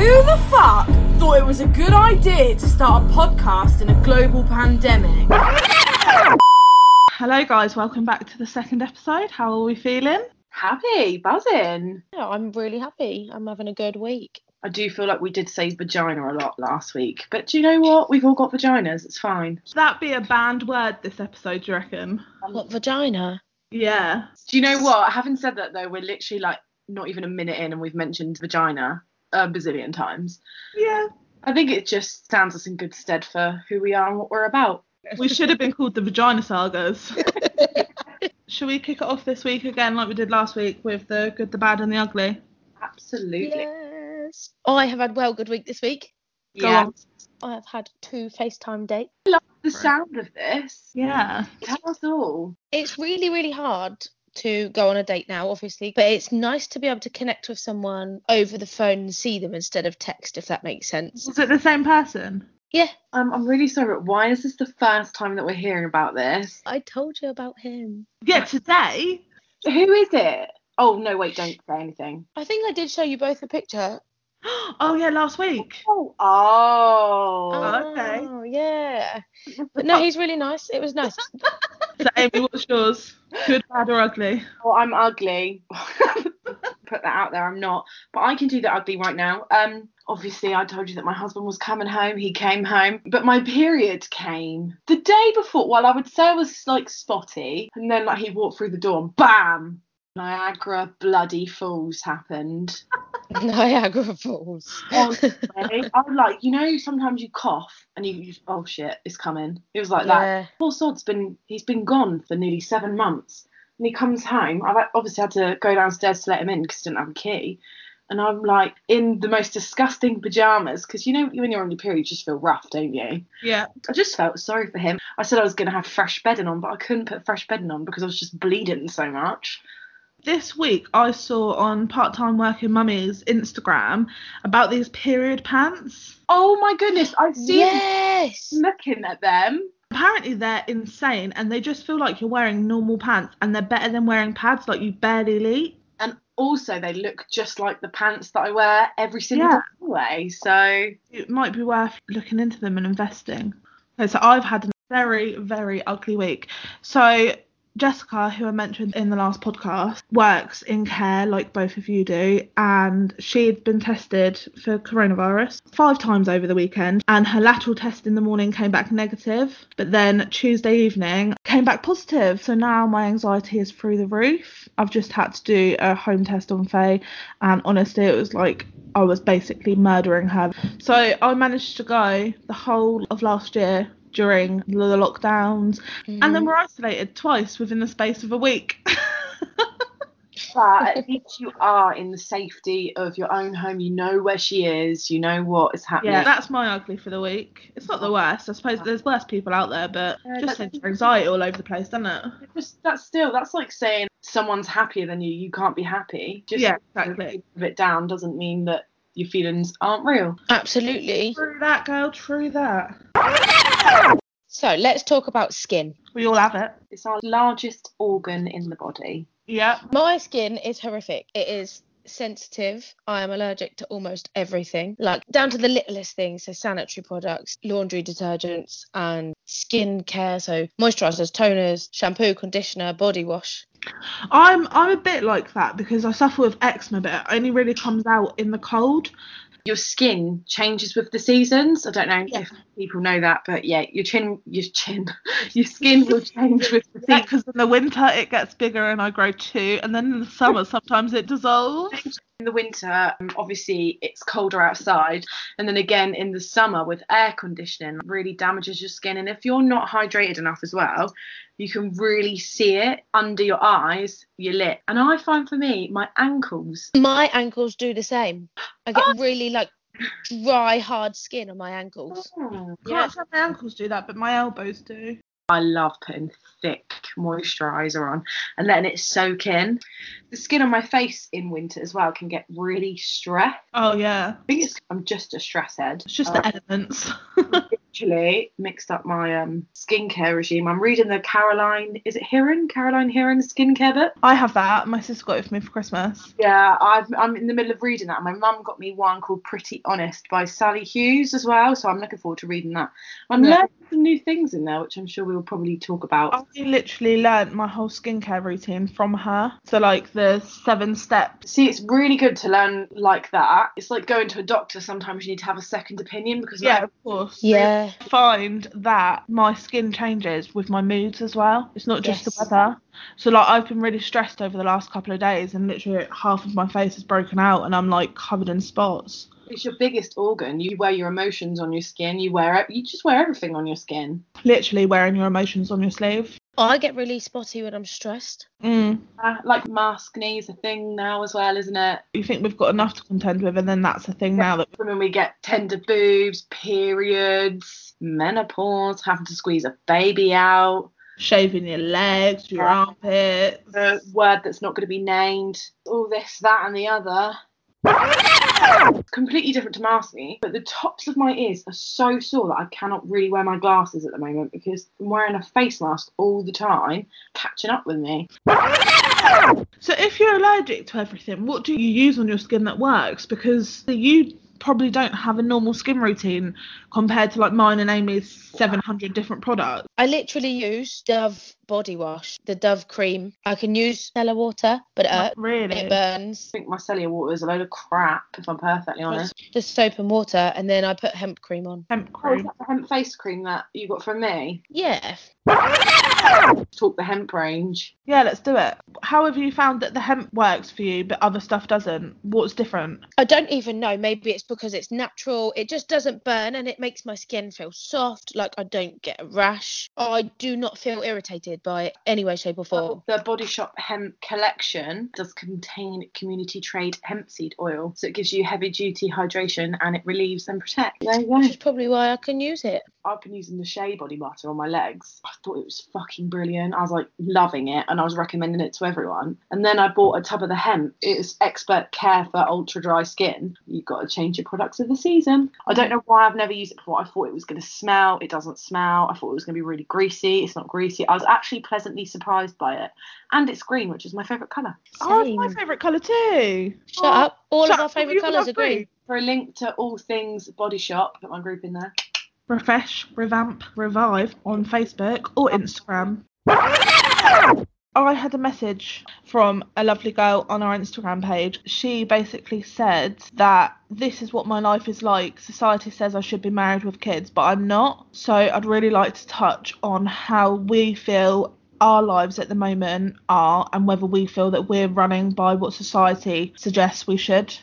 Who the fuck thought it was a good idea to start a podcast in a global pandemic? Hello, guys. Welcome back to the second episode. How are we feeling? Happy, buzzing. Yeah, I'm really happy. I'm having a good week. I do feel like we did say vagina a lot last week, but do you know what? We've all got vaginas. It's fine. Should that be a banned word this episode, do you reckon? What vagina? Yeah. Do you know what? Having said that, though, we're literally like not even a minute in, and we've mentioned vagina a bazillion times. Yeah. I think it just stands us in good stead for who we are and what we're about. We should have been called the Vagina Sagas. Shall we kick it off this week again, like we did last week, with the good, the bad, and the ugly? Absolutely. Yes. Oh, I have had well good week this week. Go Yeah. on. I have had two FaceTime dates. I love the sound of this. Yeah. Tell us all. It's really, really hard to go on a date now, obviously, but it's nice to be able to connect with someone over the phone and see them instead of text, if that makes sense. Was it the same person? Yeah, Um, I'm really sorry, but why is this the first time that we're hearing about this? I told you about him. Yeah, today. Who is it? Oh no, wait, don't say anything. I think I did show you both a picture. Oh, yeah, last week. Oh, oh. okay. Oh, yeah. But no, he's really nice. It was nice. So, Amy, what's yours? Good, bad, or ugly? Well, I'm ugly. Put that out there. I'm not, but I can do the ugly right now. Um, obviously, I told you that my husband was coming home. He came home, but my period came the day before. Well, I would say I was like spotty, and then like he walked through the door, and bam, Niagara bloody Falls happened. Niagara Falls. Honestly, I'm like, you know, sometimes you cough and you, you oh shit, it's coming. It was like that. yeah. Poor sod's been he's been gone for nearly seven months, and he comes home. I've obviously had to go downstairs to let him in because I didn't have a key, and I'm like in the most disgusting pajamas because you know when you're on your period you just feel rough, don't you? Yeah. I just felt sorry for him. I said I was going to have fresh bedding on, but I couldn't put fresh bedding on because I was just bleeding so much. This week, I saw on Part Time Working Mummy's Instagram about these period pants. Oh my goodness, I've seen Yes. looking at them. Apparently, they're insane and they just feel like you're wearing normal pants and they're better than wearing pads, like you barely leak. And also, they look just like the pants that I wear every single Yeah. day anyway. So It might be worth looking into them and investing. Okay, so I've had a very, very ugly week. So Jessica, who I mentioned in the last podcast, works in care like both of you do, and she'd been tested for coronavirus five times over the weekend, and her lateral test in the morning came back negative, but then Tuesday evening came back positive. So now my anxiety is through the roof. I've just had to do a home test on Faye, and honestly, it was like I was basically murdering her. So I managed to go the whole of last year during the lockdowns, and then mm-hmm. we're isolated twice within the space of a week. But at least you are in the safety of your own home. You know where she is. You know what is happening. yeah, that's my ugly for the week. It's not the worst. I suppose there's worse people out there, but Yeah, just sends anxiety all over the place, doesn't it? It just that's still that's like saying someone's happier than you. You can't be happy. Just Yeah, exactly. you live it down doesn't mean that your feelings aren't real. Absolutely. True that, girl. True that. So let's talk about skin. We all have it. It's our largest organ in the body. Yeah. My skin is horrific. It is sensitive. I am allergic to almost everything, like down to the littlest things. So, sanitary products, laundry detergents, and skin care. So, moisturizers, toners, shampoo, conditioner, body wash. I'm I'm a bit like that because I suffer with eczema, but it only really comes out in the cold. Your skin changes with the seasons. I don't know Yeah. if people know that, but yeah, your chin, your chin, your skin will change with the seasons. because in the winter it gets bigger and I grow two, and then in the summer sometimes it dissolves. In the winter, um, obviously it's colder outside, and then again in the summer with air conditioning, really damages your skin. And if you're not hydrated enough as well, you can really see it under your eyes, your lip. And I find for me, my ankles. My ankles do the same. I get really like dry, hard skin on my ankles. Hmm, Can't say my ankles do that, but my elbows do. I love putting thick moisturizer on and letting it soak in. The skin on my face in winter as well can get really stressed. Oh yeah, I think it's I'm just a stress head. it's just Uh, the elements. actually mixed up my um skincare regime. I'm reading the Caroline, is it Heron? Caroline Heron skincare book. I have that. My sister got it for me for Christmas. Yeah, I've, I'm in the middle of reading that. My mum got me one called Pretty Honest by Sali Hughes as well, so I'm looking forward to reading that. I'm Yeah. learning some new things in there, which I'm sure we'll probably talk about. I literally learned my whole skincare routine from her. So like the seven steps. See, it's really good to learn like that. It's like going to a doctor. Sometimes you need to have a second opinion because Yeah, like, of course. Yeah. I find that my skin changes with my moods as well. It's not just Yes. the weather. So like I've been really stressed over the last couple of days and literally half of my face is broken out and I'm like covered in spots. it's your biggest organ. You wear your emotions on your skin. You wear it. You just wear everything on your skin. Literally wearing your emotions on your sleeve. I get really spotty when I'm stressed. Mm. Uh, like maskne a thing now as well, isn't it? You think we've got enough to contend with and then that's a thing now that When we get tender boobs, periods, menopause, having to squeeze a baby out, shaving your legs, your Yeah. armpits. the word that's not going to be named, all this, that, and the other. It's completely different to maskne, but the tops of my ears are so sore that I cannot really wear my glasses at the moment because I'm wearing a face mask all the time, catching up with me. So if you're allergic to everything, what do you use on your skin that works? Because you probably don't have a normal skin routine compared to like mine and Amy's 700 different products. I literally use Dove body wash, the Dove cream. I can use cellar water, but uh, it hurts. really? It burns. I think my micellar water is a load of crap, if I'm perfectly honest. Just soap and water, and then I put hemp cream on. Hemp Oh, is cream. that the hemp face cream that you got from me? Yeah. Talk the hemp range. Yeah, let's do it. How have you found that the hemp works for you but other stuff doesn't? What's different? I don't even know. Maybe it's because it's natural. It just doesn't burn and it makes my skin feel soft. Like I don't get a rash. I do not feel irritated by it any way, shape, or form. The Body Shop Hemp Collection does contain community trade hemp seed oil, so it gives you heavy duty hydration and it relieves and protects. There you go. Which is probably why I can use it. I've been using the Shea body butter on my legs. I thought it was fucking brilliant. I was like loving it and I was recommending it to everyone. And then I bought a tub of the hemp. It's expert care for ultra dry skin. You've got to change your products of the season. I don't know why I've never used it before. I thought it was going to smell. It doesn't smell. I thought it was going to be really greasy. It's not greasy. I was actually pleasantly surprised by it. And it's green, which is my favourite colour. Oh, it's my favourite colour too. Shut oh, up. All Shut of our favourite colours love are green. For a link to all things Body Shop, put my group in there. Refresh, revamp, revive on Facebook or Instagram. I had a message from a lovely girl on our Instagram page. She basically said that this is what my life is like. Society says I should be married with kids, but I'm not. So I'd really like to touch on how we feel our lives at the moment are and whether we feel that we're running by what society suggests we should.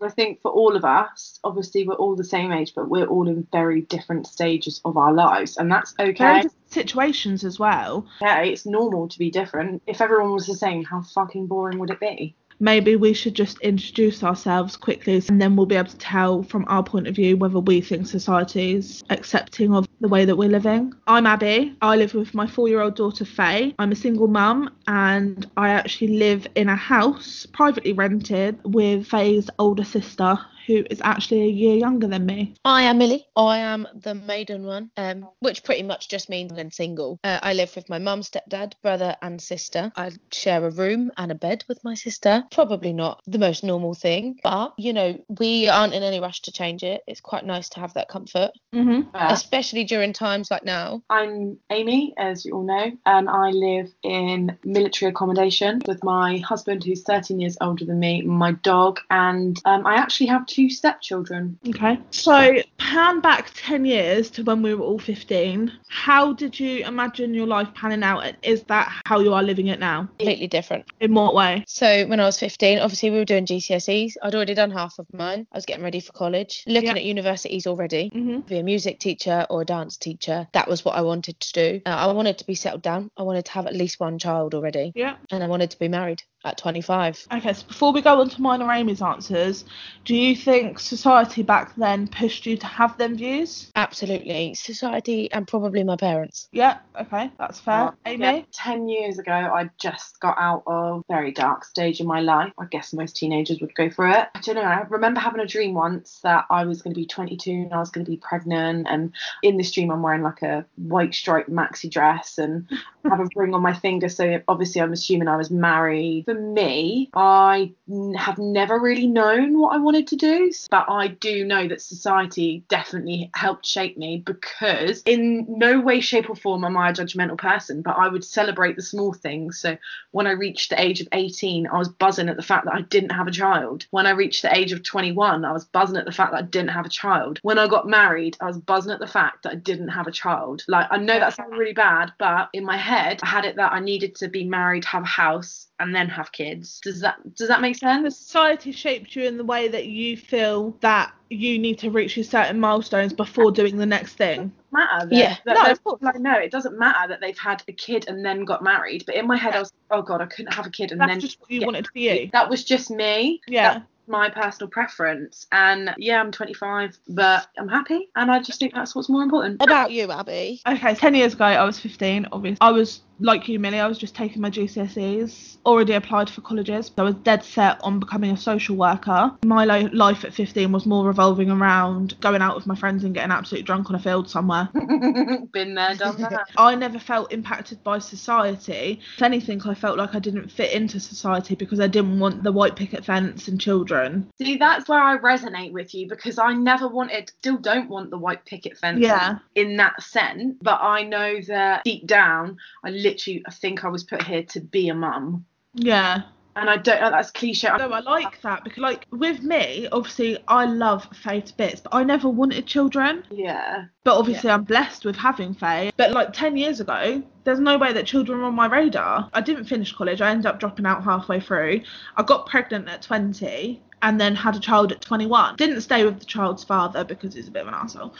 I think for all of us, obviously we're all the same age, but we're all in very different stages of our lives, and that's Very okay. different situations as well. Okay, it's normal to be different. If everyone was the same, how fucking boring would it be? Maybe we should just introduce ourselves quickly and then we'll be able to tell from our point of view whether we think society's accepting of the way that we're living. I'm Abby. I live with my four year old daughter Faye. I'm a single mum and I actually live in a house privately rented with Faye's older sister who is actually a year younger than me. I am Millie. I am the maiden one, um, which pretty much just means I'm single. Uh, I live with my mum, stepdad, brother, and sister. I share a room and a bed with my sister. Probably not the most normal thing, but you know, we aren't in any rush to change it. It's quite nice to have that comfort, Mm-hmm. Uh, especially during times like now. I'm Amy, as you all know, and I live in military accommodation with my husband, who's 13 years older than me, my dog, and um, I actually have two stepchildren. Okay. So, pan back 10 years to when we were all 15. How did you imagine your life panning out? And is that how you are living it now? Completely different. In what way? So when I was 15, obviously we were doing GCSEs. I'd already done half of mine. I was getting ready for college, looking Yeah. at universities already. Mm-hmm. be a music teacher or a dance teacher. That was what I wanted to do. Uh, I wanted to be settled down. I wanted to have at least one child already, Yeah. and I wanted to be married. At 25. Okay, so before we go on to mine or Amy's answers, do you think society back then pushed you to have them views? Absolutely. Society and probably my parents. Yeah, okay, that's fair. Uh, Amy? yeah, 10 years ago, I just got out of a very dark stage in my life. I guess most teenagers would go through it. I don't know. I remember having a dream once that I was going to be 22 and I was going to be pregnant. And in this dream, I'm wearing like a white striped maxi dress and have a ring on my finger. So obviously, I'm assuming I was married. For me, I have never really known what I wanted to do, but I do know that society definitely helped shape me because, in no way, shape, or form am I a judgmental person, but I would celebrate the small things. So when I reached the age of 18, I was buzzing at the fact that I didn't have a child. When I reached the age of 21, I was buzzing at the fact that I didn't have a child. When I got married, I was buzzing at the fact that I didn't have a child. Like, I know that sounds really bad, but in my head, I had it that I needed to be married, have a house, and then have kids. Does that does that make sense? The society shaped you in the way that you feel that you need to reach your certain milestones before doing the next thing. Matter. That, Yeah. that, No, of course. like no, it doesn't matter that they've had a kid and then got married. But in my head, I was, oh god, I couldn't have a kid and That's then just what you get wanted for you. That was just me. Yeah. That's my personal preference. And yeah, I'm 25, but I'm happy. And I just think that's what's more important. About you, Abby. Okay, 10 years ago, I was 15, obviously. I was like you, Millie, I was just taking my GCSEs, already applied for colleges. I was dead set on becoming a social worker. My lo- life at 15 was more revolving around going out with my friends and getting absolutely drunk on a field somewhere. Been there, done that. I never felt impacted by society. If anything, I felt like I didn't fit into society because I didn't want the white picket fence and children. See, that's where I resonate with you because I never wanted, still don't want the white picket fence Yeah. in that sense. But I know that deep down, I literally I think I was put here to be a mum. Yeah. And I don't know, that's cliche. No, I like that because, like, with me, obviously, I love Faye to bits, but I never wanted children. Yeah. But obviously, I'm blessed with having Faye. But like 10 years ago, there's no way that children were on my radar. I didn't finish college. I ended up dropping out halfway through. I got pregnant at 20 and then had a child at 21. Didn't stay with the child's father because he's a bit of an asshole.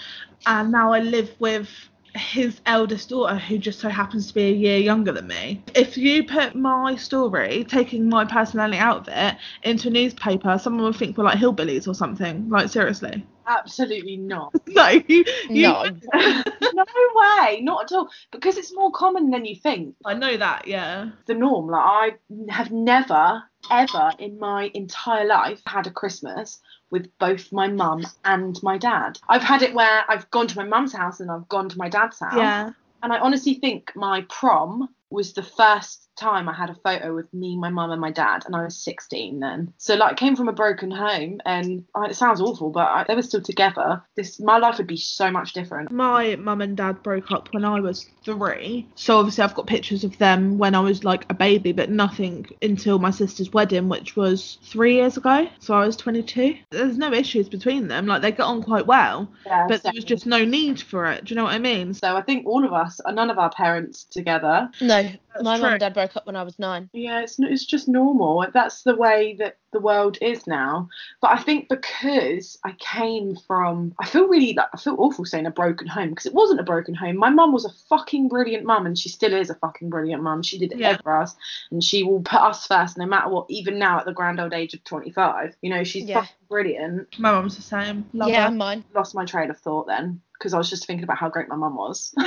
And now I live with his eldest daughter who just so happens to be a year younger than me. If you put my story, taking my personality out of it, into a newspaper, someone would think we're like hillbillies or something. Like seriously. Absolutely not. no, you, you No. no way, not at all. Because it's more common than you think. I know that, yeah. The norm. Like I have never, ever in my entire life had a Christmas with both my mum and my dad. I've had it where I've gone to my mum's house and I've gone to my dad's house. Yeah. And I honestly think my prom was the first time I had a photo with me, my mum, and my dad, and I was 16 then. So like, I came from a broken home, and I, it sounds awful, but I, they were still together. This my life would be so much different. My mum and dad broke up when I was three. So obviously I've got pictures of them when I was like a baby, but nothing until my sister's wedding, which was three years ago. So I was 22. There's no issues between them. Like they get on quite well, Yeah, but there was just no need for it. Do you know what I mean? So I think all of us, none of our parents together. No, That's my true. mum and dad broke up when I was nine. Yeah, it's it's just normal. That's the way that the world is now. But I think because I came from, I feel really like I feel awful saying a broken home because it wasn't a broken home. My mum was a fucking brilliant mum, and she still is a fucking brilliant mum. She did Yeah. it for us, and she will put us first, no matter what. Even now at the grand old age of 25, you know, she's Yeah. fucking brilliant. My mum's the same. Love yeah, her. mine. Lost my train of thought then because I was just thinking about how great my mum was.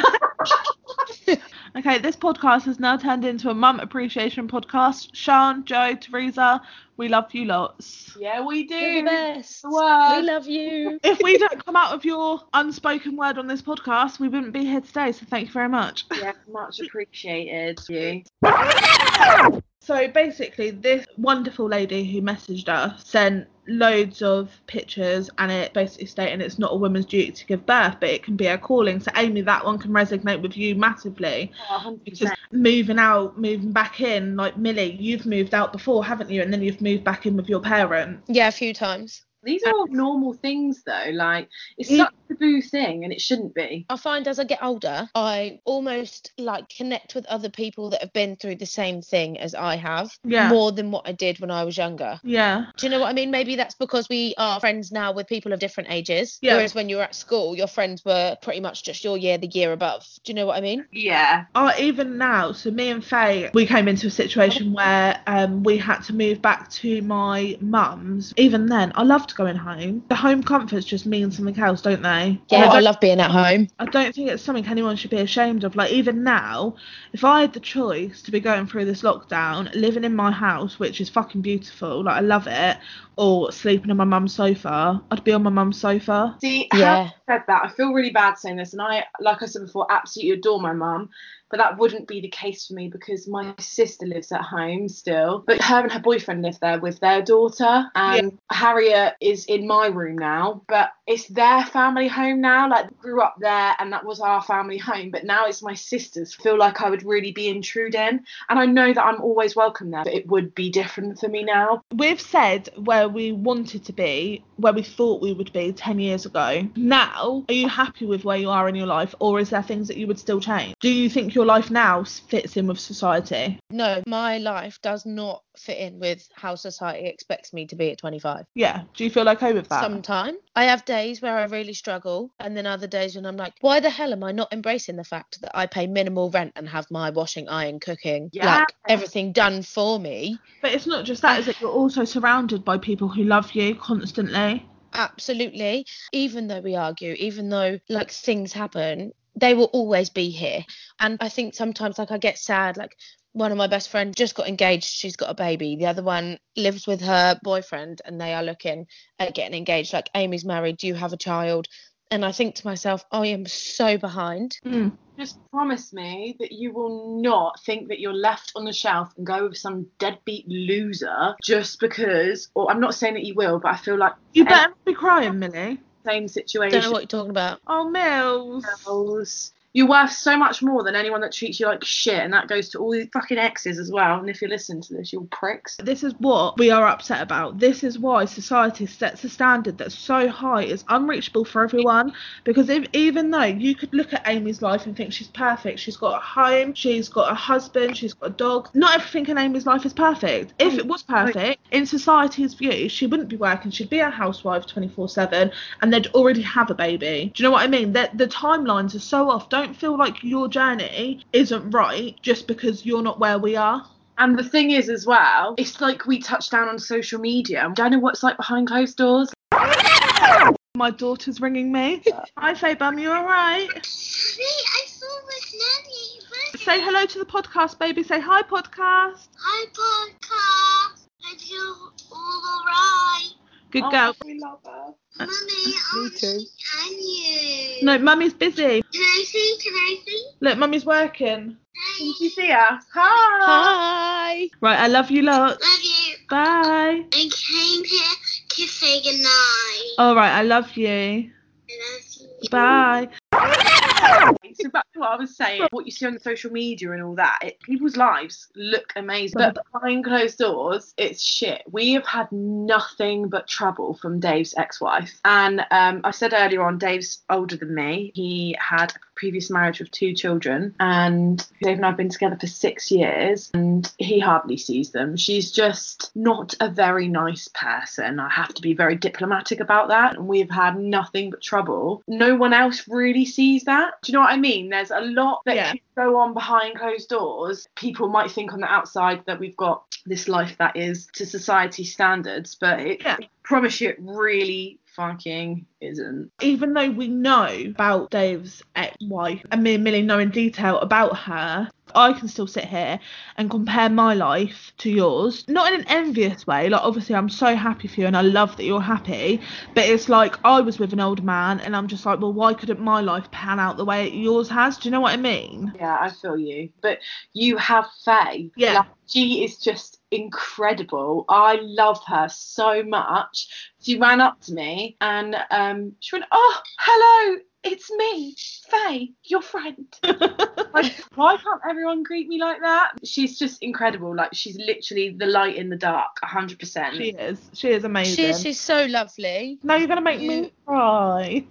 Okay, this podcast has now turned into a mum appreciation podcast. Sean, Joe, Teresa, we love you lots. yeah, we You're do. the best. The word. We love you. If we don't come out of your unspoken word on this podcast, we wouldn't be here today. So thank you very much. Yeah, much appreciated. You. So basically, this wonderful lady who messaged us sent loads of pictures and it basically stating it's not a woman's duty to give birth, but it can be a calling. So, Amy, that one can resonate with you massively. Oh, 100%. Because moving out, moving back in, like Millie, you've moved out before, haven't you? And then you've moved back in with your parents. Yeah, a few times. These are all normal things though. Like it's such a taboo thing and it shouldn't be. I find as I get older, I almost like connect with other people that have been through the same thing as I have Yeah. more than what I did when I was younger. Yeah. Do you know what I mean? Maybe that's because we are friends now with people of different ages. Yeah. Whereas when you were at school, your friends were pretty much just your year, the year above. Do you know what I mean? Yeah. Oh, even now, so me and Faye, we came into a situation where um, we had to move back to my mum's. Even then, I loved going home. The home comforts just mean something else, don't they? Yeah, I I don't- love being at home. I don't think it's something anyone should be ashamed of. Like even now, if I had the choice to be going through this lockdown, living in my house, which is fucking beautiful, like I love it, or sleeping on my mum's sofa, I'd be on my mum's sofa. See, Yeah. having said that, I feel really bad saying this, and I, like I said before, absolutely adore my mum. But that wouldn't be the case for me because my sister lives at home still. But her and her boyfriend live there with their daughter, and Harriet is in my room now. But it's their family home now. Like grew up there, and that was our family home. But now it's my sister's. I feel like I would really be intruding, and I know that I'm always welcome there. But it would be different for me now. We've said where we wanted to be, where we thought we would be 10 years ago. Now, are you happy with where you are in your life, or is there things that you would still change? Do you think your life now fits in with society? No, my life does not fit in with how society expects me to be at 25. Yeah. Do you feel okay with that? Sometime I have days where I really struggle, and then other days when I'm like, why the hell am I not embracing the fact that I pay minimal rent and have my washing, iron, cooking, Yeah. like everything done for me? But it's not just that, is it? You're also surrounded by people who love you constantly. Absolutely. Even though we argue, even though like things happen, they will always be here. And I think sometimes like I get sad, like one of my best friends just got engaged, she's got a baby. The other one lives with her boyfriend and they are looking at getting engaged. Like Amy's married, do you have a child? And I think to myself, I am so behind. Hmm. Just promise me that you will not think that you're left on the shelf and go with some deadbeat loser just because, or I'm not saying that you will, but I feel like You better not be crying, Millie. Same Don't know what you're talking about. Oh, Mills. Girls. You're worth so much more than anyone that treats you like shit, and that goes to all the fucking exes as well. And if you listen to this, you're pricks. This is what we are upset about. This is why society sets a standard that's so high, it's unreachable for everyone. Because if, even though you could look at Amy's life and think she's perfect, she's got a home, she's got a husband, she's got a dog, not everything in Amy's life is perfect. If it was perfect, in society's view, she wouldn't be working, she'd be a housewife 24 7, and they'd already have a baby. Do you know what I mean? That the timelines are so off. Don't feel like your journey isn't right just because you're not where we are. And the thing is, as well, it's like we touch down on social media. I don't know what's like behind closed doors. My daughter's ringing me. Hi, Faye Bum, you alright? Hey, I saw Miss Nanny. Say hello to the podcast, baby. Say hi, podcast. Hi, podcast. I feel all alright. Good Oh, girl. we love her. Mummy, I too. and you. No, mummy's busy. Can I see? Can I see? Look, mummy's working. Can you see her? Hi. Hi. Right, I love you lot. Love you. Bye. I came here to say goodnight. All right, I love you. I love you. Bye. So back to what I was saying, what you see on social media and all that, it, people's lives look amazing, but behind closed doors, it's shit. We have had nothing but trouble from Dave's ex-wife, and um, I said earlier on, Dave's older than me. He had a previous marriage with two children, and Dave and I have been together for six years, and he hardly sees them. She's just not a very nice person. I have to be very diplomatic about that, and we've had nothing but trouble. No one else really sees that. Do you know what I mean? There's a lot that Yeah. can go on behind closed doors. People might think on the outside that we've got this life that is to society standards, but it, Yeah. I promise you, it really fucking isn't. Even though we know about Dave's ex-wife and me and Millie know in detail about her, I can still sit here and compare my life to yours. Not in an envious way. Like obviously I'm so happy for you and I love that you're happy. But it's like I was with an old man and I'm just like, well, why couldn't my life pan out the way yours has? Do you know what I mean? Yeah, I feel you. But you have Faye. Yeah. Like, she is just incredible. I love her so much. She ran up to me and um, she went, Oh, hello, it's me, Faye, your friend. Like, why can't everyone greet me like that? She's just incredible. Like, she's literally the light in the dark, 100%. She is. She is amazing. She is, she's so lovely. Now you're gonna make me You- cry.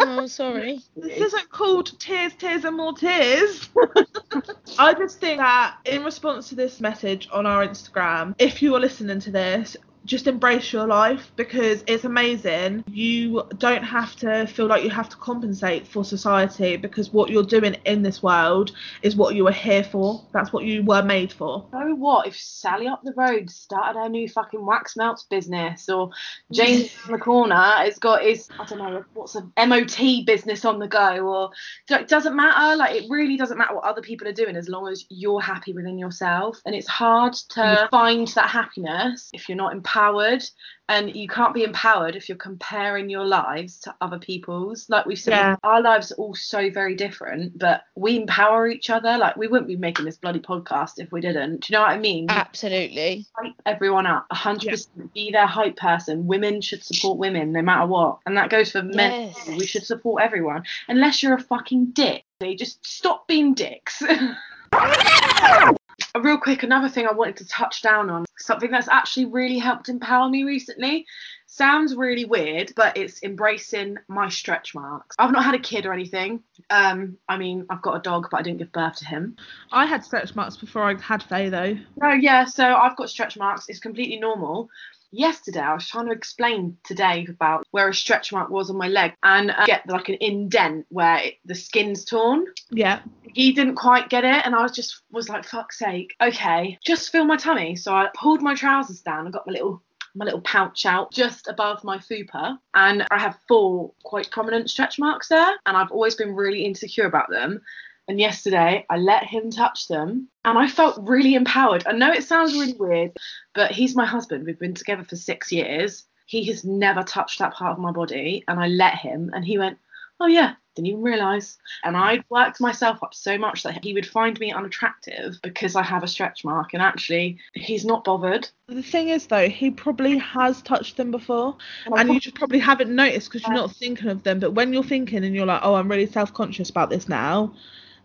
Oh, sorry. This isn't called tears, tears, and more tears. I just think that in response to this message on our Instagram, if you are listening to this, just embrace your life because it's amazing. You don't have to feel like you have to compensate for society because what you're doing in this world is what you were here for. That's what you were made for. So what if Sally up the road started her new fucking wax melts business, or James in the corner has got his I don't know what's a MOT business on the go, or it doesn't matter. Like it really doesn't matter what other people are doing as long as you're happy within yourself. And it's hard to find that happiness if you're not empowered, and you can't be empowered if you're comparing your lives to other people's. Like we've said, Yeah. our lives are all so very different, but we empower each other. Like we wouldn't be making this bloody podcast if we didn't. Do you know what I mean? Absolutely. hype everyone up 100% be their hype person women should support women no matter what and that goes for men Yes. we should support everyone unless you're a fucking dick they just stop being dicks real quick another thing i wanted to touch down on something that's actually really helped empower me recently sounds really weird but it's embracing my stretch marks i've not had a kid or anything um i mean i've got a dog but i didn't give birth to him I had stretch marks before I had Faye though. no, yeah, so I've got stretch marks. It's completely normal. Yesterday, I was trying to explain to Dave about where a stretch mark was on my leg and uh, get like an indent where it, the skin's torn. Yeah. He didn't quite get it, and I was just was like, "Fuck's sake, okay, just feel my tummy." So I pulled my trousers down and got my little my little pouch out just above my fupa, and I have four quite prominent stretch marks there, and I've always been really insecure about them. And yesterday, I let him touch them, and I felt really empowered. I know it sounds really weird, but he's my husband. We've been together for six years. He has never touched that part of my body, and I let him, and he went, "Oh yeah, didn't even realise." And I'd worked myself up so much that he would find me unattractive because I have a stretch mark, and actually, he's not bothered. The thing is though, he probably has touched them before. And and you just probably haven't noticed because you're not thinking of them. But when you're thinking and you're like, oh, I'm really self conscious about this now,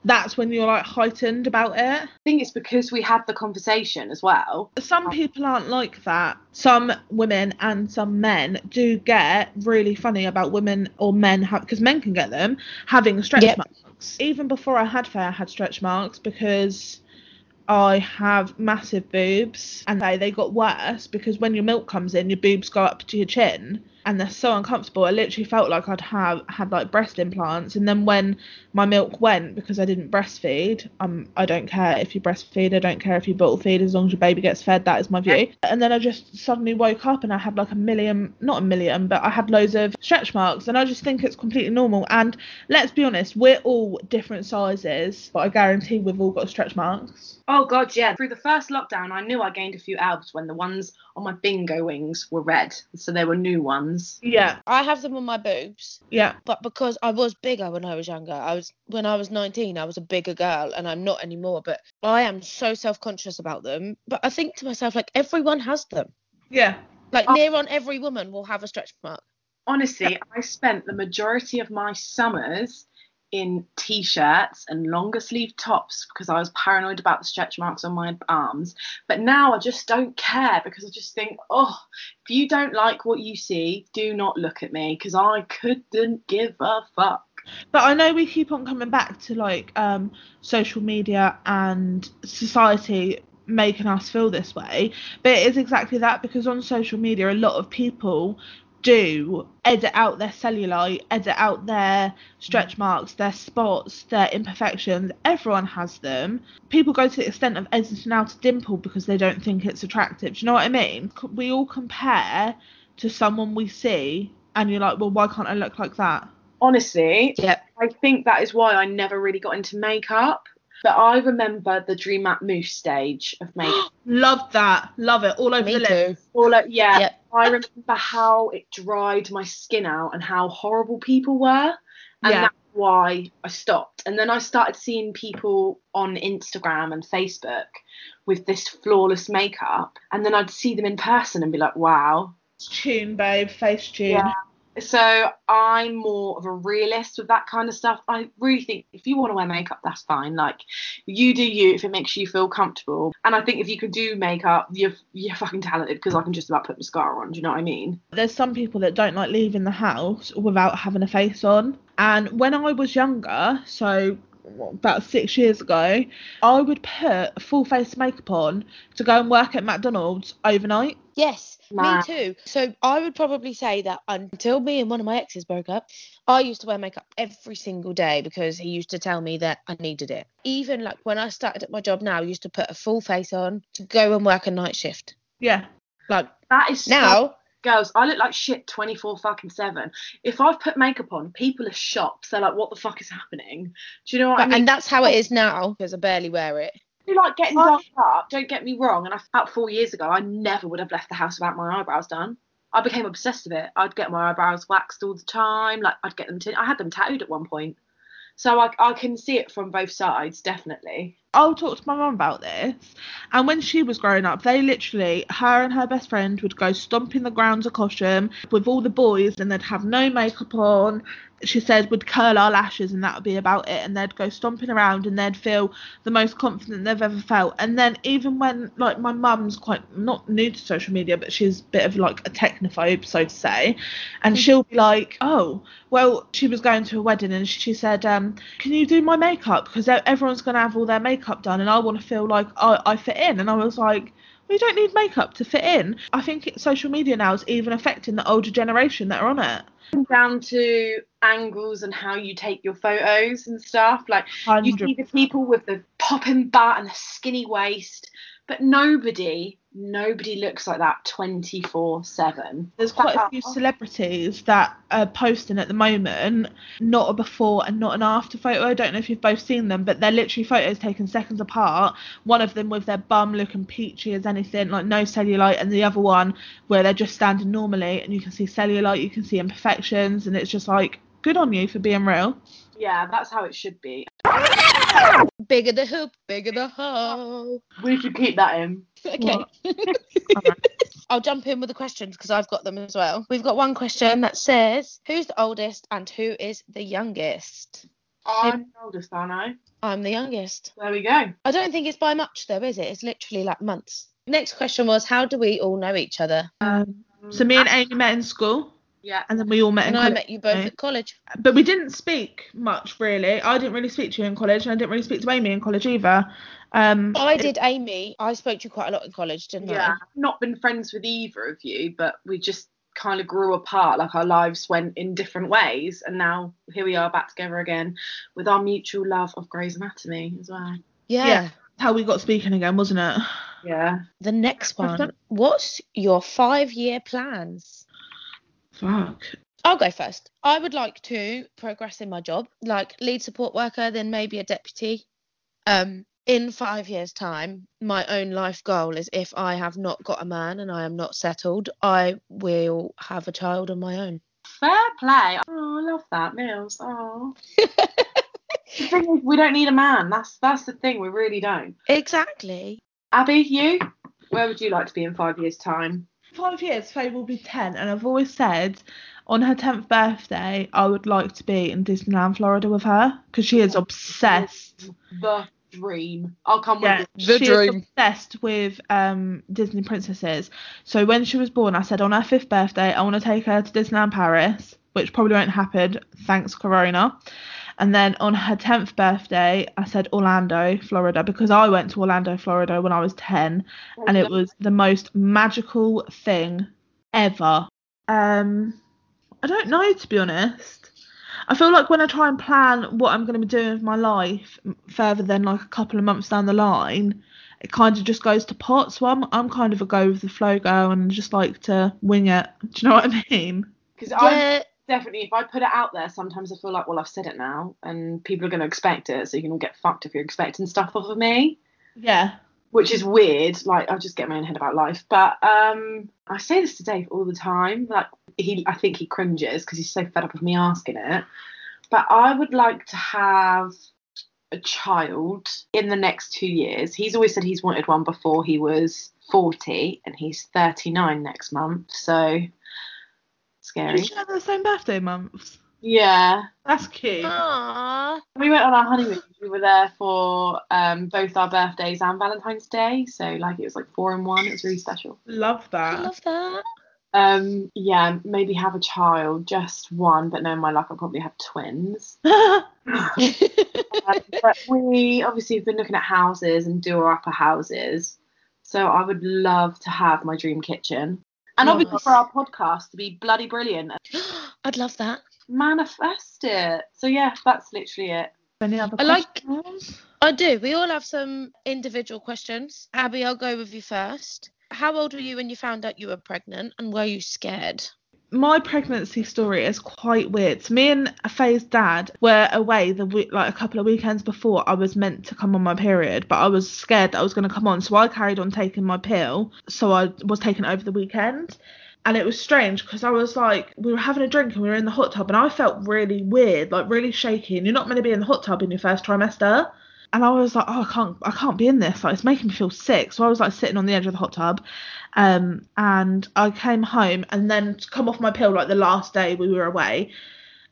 that's when you're like heightened about it. I think it's because we had the conversation as well. Some people aren't like that. Some women and some men do get really funny about women or men have because men can get them having stretch Yep. marks. Even before I had Faye, I had stretch marks because I have massive boobs and they, they got worse because when your milk comes in, your boobs go up to your chin and they're so uncomfortable. I literally felt like I'd have had like breast implants. And then when my milk went because I didn't breastfeed, um, I don't care if you breastfeed, I don't care if you bottle feed, as long as your baby gets fed. That is my view. And then I just suddenly woke up and I had like a million, not a million, but I had loads of stretch marks. And I just think it's completely normal. And let's be honest, we're all different sizes, but I guarantee we've all got stretch marks. Oh god, yeah. Through the first lockdown, I knew I gained a few abs when the ones on my bingo wings were red, so they were new ones. Yeah, I have them on my boobs, yeah. but because I was bigger when I was younger, I was when I was 19, I was a bigger girl, and I'm not anymore. But I am so self-conscious about them. But I think to myself, like everyone has them. Yeah. Like Oh. near on every woman will have a stretch mark. Honestly, I spent the majority of my summers in t-shirts and longer sleeve tops because I was paranoid about the stretch marks on my arms. But now I just don't care because I just think, oh, if you don't like what you see, do not look at me because I couldn't give a fuck. But I know we keep on coming back to like um social media and society making us feel this way. But it is exactly that because on social media a lot of people do edit out their cellulite, edit out their stretch marks, their spots, their imperfections. Everyone has them. People go to the extent of editing out a dimple because they don't think it's attractive. Do you know what I mean? We all compare to someone we see and you're like, well, why can't I look like that? Honestly, Yep. I think that is why I never really got into makeup. But I remember the Dream Matte Mousse stage of makeup. Love that. Love it. All over Me the lip. too. All like, yeah, Yep. I remember how it dried my skin out and how horrible people were. And Yeah. that's why I stopped. And then I started seeing people on Instagram and Facebook with this flawless makeup. And then I'd see them in person and be like, wow. Tune, babe. Face tune. Yeah. So I'm more of a realist with that kind of stuff. I really think if you want to wear makeup, that's fine. Like you do you if it makes you feel comfortable. And I think if you can do makeup, you're you're fucking talented because I can just about put mascara on. Do you know what I mean? There's some people that don't like leaving the house without having a face on. And when I was younger, so what, about six years ago, I would put full face makeup on to go and work at McDonald's overnight. Yes, Mad. me too. So I would probably say that until me and one of my exes broke up, I used to wear makeup every single day because he used to tell me that I needed it. Even like when I started at my job now, I used to put a full face on to go and work a night shift. Yeah. Like That is so now, girls, I look like shit 24 fucking 7. If I've put makeup on, people are shocked. They're like, what the fuck is happening? Do you know what I mean? and that's how it is now because I barely wear it. You like getting I- dolled up, don't get me wrong. And I, about four years ago, I never would have left the house without my eyebrows done. I became obsessed with it. I'd get my eyebrows waxed all the time. Like, I'd get them, t- I had them tattooed at one point. So I, I can see it from both sides, definitely. I'll talk to my mum about this. And when she was growing up, they literally, her and her best friend would go stomping the grounds of Cosham with all the boys and they'd have no makeup on. She said would curl our lashes and that would be about it. And they'd go stomping around and they'd feel the most confident they've ever felt. And then even when like my mum's quite not new to social media, but she's a bit of like a technophobe, so to say, and she'll be like, oh, well, she was going to a wedding and she said, um, can you do my makeup because everyone's going to have all their makeup done and I want to feel like I, I fit in. And I was like, we don't need makeup to fit in. I think it, social media now is even affecting the older generation that are on it. Down to angles and how you take your photos and stuff. Like, you see the people with the popping butt and the skinny waist, but nobody, nobody looks like that 24 7. There's quite a few celebrities that are posting at the moment, not a before and not an after photo. I don't know if you've both seen them, but they're literally photos taken seconds apart. One of them with their bum looking peachy as anything, like no cellulite, and the other one where they're just standing normally and you can see cellulite, you can see imperfections, and it's just like, good on you for being real. Yeah, that's how it should be. Bigger the hoop, bigger the hole. We should keep that in. Okay. I'll jump in with the questions because I've got them as well. We've got one question that says, Who's the oldest and who is the youngest? I'm the oldest, aren't I? I'm the youngest. There we go. I don't think it's by much though, is it? It's literally like months. Next question was, How do we all know each other? Um, so me and Amy met in school, Yeah. and then we all met And in I college. met you both okay? at college. but we didn't speak much really. I didn't really speak to you in college, and I didn't really speak to Amy in college either. Um, I did Amy. I spoke to you quite a lot in college, didn't I? Yeah. Not been friends with either of you, but we just kind of grew apart. Like our lives went in different ways, and now here we are back together again with our mutual love of Grey's Anatomy as well. Yeah. Yeah. how we got speaking again, wasn't it? Yeah. The next one. What's your five year plans? Fuck. I'll go first. I would like to progress in my job, like lead support worker, then maybe a deputy. Um, in five years' time, my own life goal is if I have not got a man and I am not settled, I will have a child on my own. Fair play. Oh, I love that, Mills. Oh. the thing is, we don't need a man. That's that's the thing. We really don't. Exactly. Abby, you? Where would you like to be in five years' time? Five years, Faye will be ten, and I've always said on her tenth birthday I would like to be in Disneyland, Florida, with her because she is obsessed. The dream. I'll come Yeah, with you. The she dream. is obsessed with um Disney princesses. So when she was born, I said on her fifth birthday I want to take her to Disneyland Paris, which probably won't happen thanks Corona. And then on her tenth birthday, I said Orlando, Florida, because I went to Orlando, Florida when I was ten, and it was the most magical thing ever. Um, I don't know to be honest. I feel like when I try and plan what I'm going to be doing with my life further than like a couple of months down the line, it kind of just goes to pot. So I'm I'm kind of a go with the flow girl and just like to wing it. Do you know what I mean? Because I Yeah. Definitely, if I put it out there, sometimes I feel like, well, I've said it now, and people are going to expect it, so you can all get fucked if you're expecting stuff off of me. Yeah. which is weird. Like I just get my own head about life. But um, I say this to Dave all the time. Like he, I think he cringes because he's so fed up of me asking it. But I would like to have a child in the next two years. He's always said he's wanted one before he was 40, and he's 39 next month. So scary. Did you share the same birthday months? Yeah. That's cute. Aww. We went on our honeymoon. We were there for um, both our birthdays and Valentine's Day. So like it was like four in one. It was really special. Love I that. love that. Um, yeah, maybe have a child, just one, but no, my luck, I'll probably have twins. Um, but we obviously have been looking at houses and do our upper houses. So I would love to have my dream kitchen. And obviously Nice. for our podcast to be bloody brilliant. I'd love that. Manifest it. So yeah, that's literally it. Any other I like- questions? I do. We all have some individual questions. Abby, I'll go with you first. How old were you when you found out you were pregnant and were you scared? My pregnancy story is quite weird. So me and Faye's dad were away the week, like a couple of weekends before I was meant to come on my period, but I was scared that I was going to come on, so I carried on taking my pill. So I was taken over the weekend. And it was strange because I was like, we were having a drink and we were in the hot tub, and I felt really weird, like really shaky. And you're not meant to be in the hot tub in your first trimester. And I was like, oh, I can't, I can't be in this. Like, it's making me feel sick. So I was like sitting on the edge of the hot tub, um, and I came home and then come off my pill like the last day we were away.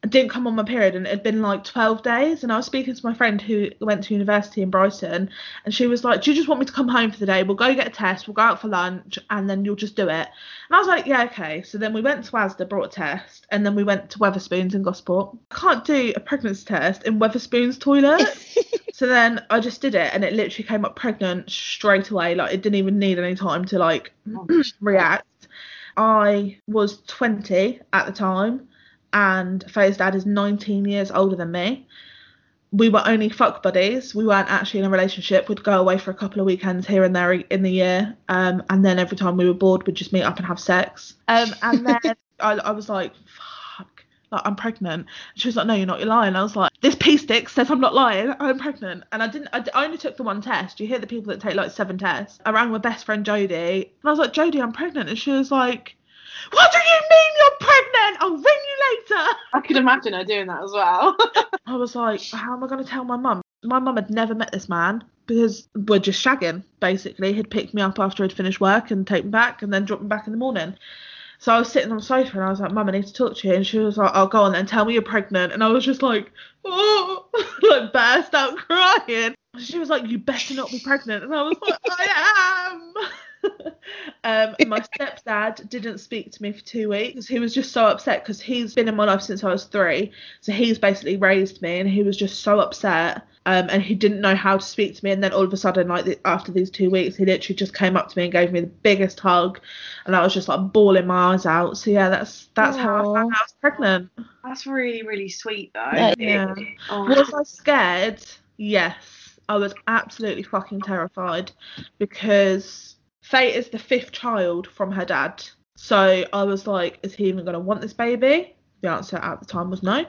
I didn't come on my period and it had been like 12 days. And I was speaking to my friend who went to university in Brighton and she was like do you just want me to come home for the day? We'll go get a test we'll go out for lunch and then you'll just do it. And I was like yeah okay. So then we went to Asda brought a test and then we went to Wetherspoons in Gosport. I can't do a pregnancy test in Wetherspoons toilet. So then I just did it and it literally came up pregnant straight away. Like it didn't even need any time to like react. I was 20 at the time, and Faye's dad is 19 years older than me. We were only fuck buddies. We weren't actually in a relationship. We'd go away for a couple of weekends here and there in the year, um, and then every time we were bored, we'd just meet up and have sex. Um, and then I, I was like, fuck, like I'm pregnant. And she was like, no, you're not. You're lying. I was like, this pee stick says I'm not lying. I'm pregnant. And I didn't. I, I only took the one test. You hear the people that take like seven tests. I rang my best friend Jodie, and I was like, Jodie, I'm pregnant. And she was like, what do you mean you're pregnant? I'll ring you later. I could imagine her doing that as well. I was like, how am I going to tell my mum? My mum had never met this man because we're just shagging, basically. He'd pick me up after I'd finished work and take me back and then drop me back in the morning. So I was sitting on the sofa and I was like, Mum, I need to talk to you. And she was like, Oh, go on then, tell me you're pregnant. And I was just like, Oh, like burst out crying. She was like, You better not be pregnant. And I was like, I am. um, my stepdad didn't speak to me for two weeks. He was just so upset because he's been in my life since I was three. So he's basically raised me, and he was just so upset. Um, and he didn't know how to speak to me. And then all of a sudden, like the, after these two weeks, he literally just came up to me and gave me the biggest hug, and I was just like bawling my eyes out. So yeah, that's that's how I found out I was pregnant. That's really, really sweet though. Yeah. Yeah. Oh, Was I scared? Yes, I was absolutely fucking terrified because Faye is the fifth child from her dad. So I was like, is he even going to want this baby? The answer at the time was no.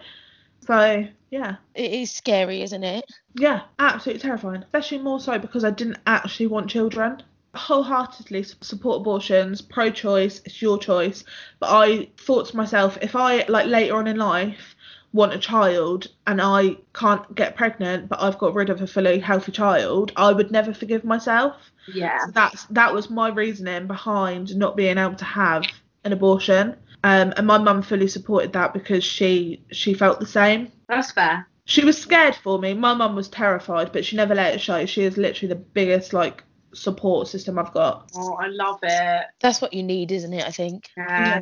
So yeah, It is scary, isn't it? yeah, absolutely terrifying. Especially more so because I didn't actually want children. Wholeheartedly support abortions, pro-choice, it's your choice. But I thought to myself, if I like later on in life want a child and I can't get pregnant, but I've got rid of a fully healthy child, I would never forgive myself. yeah. So that's that was my reasoning behind not being able to have an abortion. Um, and my mum fully supported that because she she felt the same. That's fair. She was scared for me. My mum was terrified, but she never let it show. She is literally the biggest like support system I've got. Oh, I love it. That's what you need, isn't it? I think. Yeah.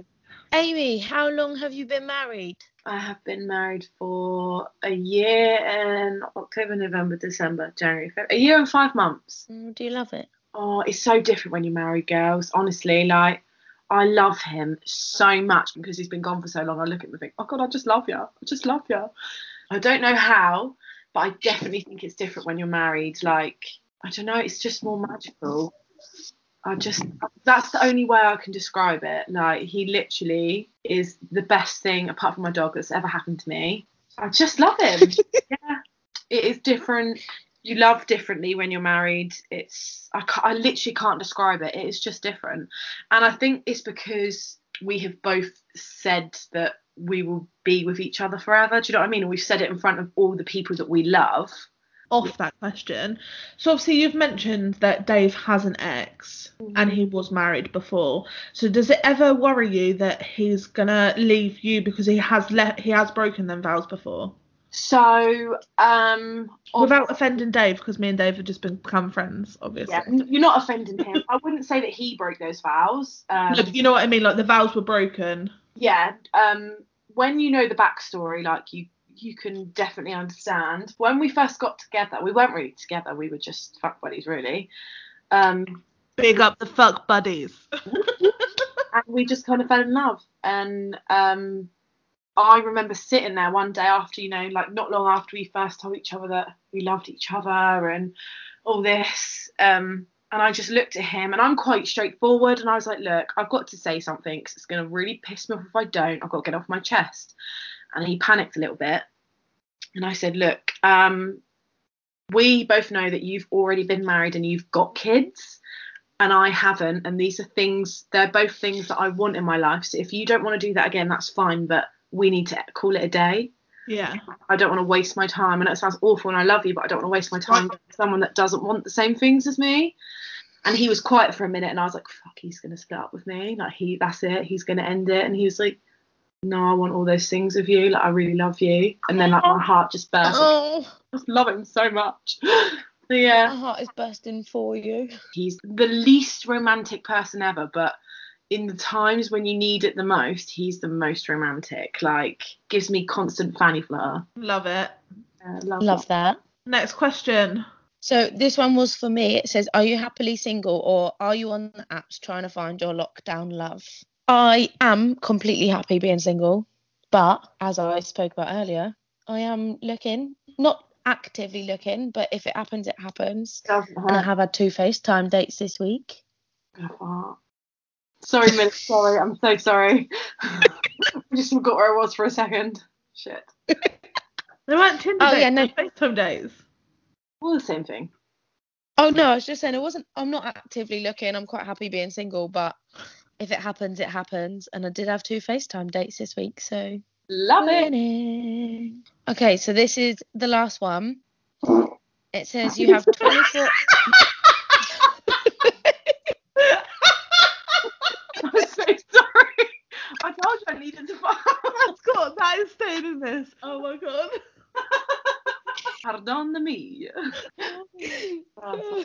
Amy, how long have you been married? I have been married for a year and October, November, December, January, February, a year and five months. Mm, Do you love it? Oh, it's so different when you're married, girls. Honestly, like I love him so much because he's been gone for so long. I look at him and think, oh God, I just love you. I just love you. I don't know how, but I definitely think it's different when you're married. Like I don't know, it's just more magical. I just that's the only way I can describe it. Like he literally is the best thing apart from my dog that's ever happened to me. I just love him. yeah, it is different. You love differently when you're married. It's I, I literally can't describe it. It is just different, and I think it's because we have both said that we will be with each other forever. Do you know what I mean? We've said it in front of all the people that we love. Off that question. So obviously you've mentioned that Dave has an ex and he was married before. So does it ever worry you that he's gonna leave you because he has let he has broken them vows before? So, um, Without offending Dave, because me and Dave have just become friends, obviously. yeah, you're not offending him. I wouldn't say that he broke those vows. Um, you know what I mean? Like the vows were broken. yeah um when you know the backstory like you you can definitely understand when we first got together we weren't really together we were just fuck buddies really um Big up the fuck buddies. and we just kind of fell in love and um i remember sitting there one day after you know like not long after we first told each other that we loved each other and all this um and I just looked at him, and I'm quite straightforward. And I was like, "Look, I've got to say something 'cause it's going to really piss me off if I don't. I've got to get off my chest." And he panicked a little bit, and I said, "Look, um, we both know that you've already been married and you've got kids, and I haven't. And these are things. They're both things that I want in my life. So if you don't want to do that again, that's fine. But we need to call it a day. Yeah. I don't want to waste my time. And it sounds awful, and I love you, but I don't want to waste my time with someone that doesn't want the same things as me." And he was quiet for a minute, and I was like, "Fuck, he's gonna split up with me. Like he, that's it. He's gonna end it." And he was like, "No, I want all those things of you. Like I really love you." And then like my heart just burst. I Oh, just love him so much. yeah. my heart is bursting for you. he's the least romantic person ever, but in the times when you need it the most, he's the most romantic. Like gives me constant fanny flutter. Love it. Uh, love, Love that. Next question. So this one was for me. It says, "Are you happily single, or are you on the apps trying to find your lockdown love?" I am completely happy being single, but as I spoke about earlier, I am looking, not actively looking, but if it happens, it happens. And I have had two FaceTime dates this week. Oh. Sorry, Millie. Sorry, I'm so sorry. I just forgot where I was for a second. Shit. They weren't Tinder Oh, days, yeah, no. FaceTime days. All the same thing. Oh no, I was just saying it wasn't. I'm not actively looking. I'm quite happy being single, but if it happens, it happens. And I did have two FaceTime dates this week, so Love it. Okay, so this is the last one. It says you have 24. I'm so sorry. I told you I needed to find. That's got that is staying in this. Oh my god. Pardon me. Oh,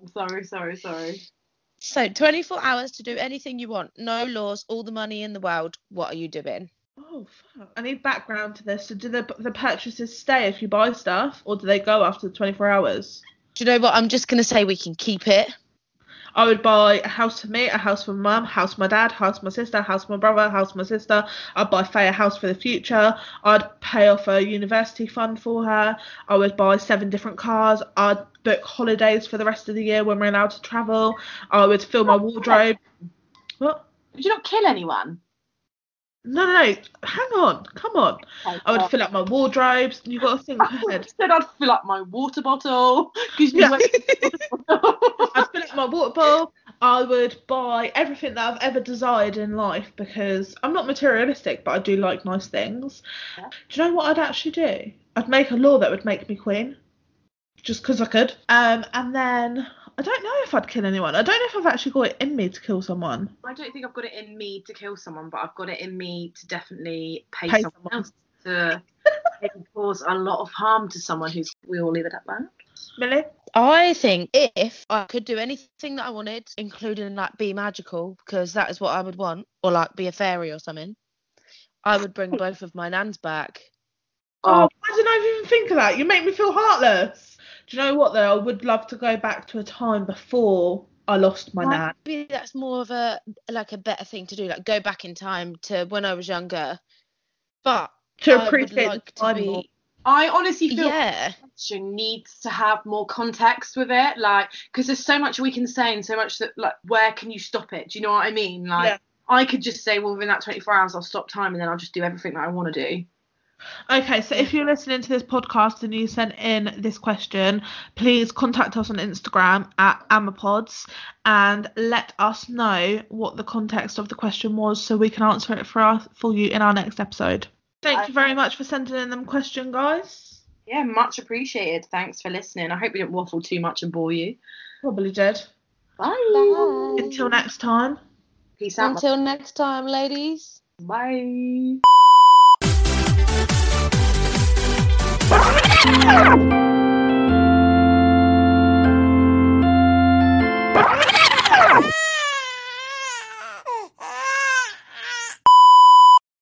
I'm sorry, sorry, sorry. So 24 hours to do anything you want. No laws, all the money in the world. What are you doing? Oh fuck. I need background to this. So do the the purchases stay if you buy stuff, or do they go after the 24 hours? Do you know what? I'm just gonna say we can keep it. I would buy a house for me, a house for mum, house for my dad, house for my sister, house for my brother, house for my sister. I'd buy Faye a house for the future. I'd pay off a university fund for her. I would buy seven different cars. I'd book holidays for the rest of the year when we're allowed to travel. I would fill my wardrobe. What? Did you not kill anyone? No, no, no. Hang on. Come on. Oh, I would fill up my wardrobes. You've got to think I ahead. said I'd fill up my water bottle. 'cause you Yeah. went- I'd fill up my water bowl. I would buy everything that I've ever desired in life because I'm not materialistic, but I do like nice things. Yeah. Do you know what I'd actually do? I'd make a law that would make me queen, just because I could. Um, and then I don't know if I'd kill anyone. I don't know if I've actually got it in me to kill someone. I don't think I've got it in me to kill someone, but I've got it in me to definitely pay, Pay someone, someone. else to maybe cause a lot of harm to someone who's. We all leave it at that. Millie? I think if I could do anything that I wanted, including like be magical, because that is what I would want, or like be a fairy or something, I would bring both of my nans back. Oh, why didn't I even think of that? You make me feel heartless. Do you know what though? I would love to go back to a time before I lost my Why? nan. Maybe that's more of a like a better thing to do, like go back in time to when I was younger. But To I would appreciate like the to be- more. I honestly feel yeah, question needs to have more context with it, like because there's so much we can say and so much that like where can you stop it? Do you know what I mean? Like Yeah. I could just say, well, within that 24 hours, I'll stop time and then I'll just do everything that I want to do. Okay, so if you're listening to this podcast and you sent in this question, please contact us on Instagram at Amapods and let us know what the context of the question was so we can answer it for us for you in our next episode. Thank you very much for sending in them question, guys. Yeah, much appreciated. Thanks for listening. I hope we didn't waffle too much and bore you. Probably did. Bye. Bye. Until next time. Peace out. Until next time, ladies. Bye. you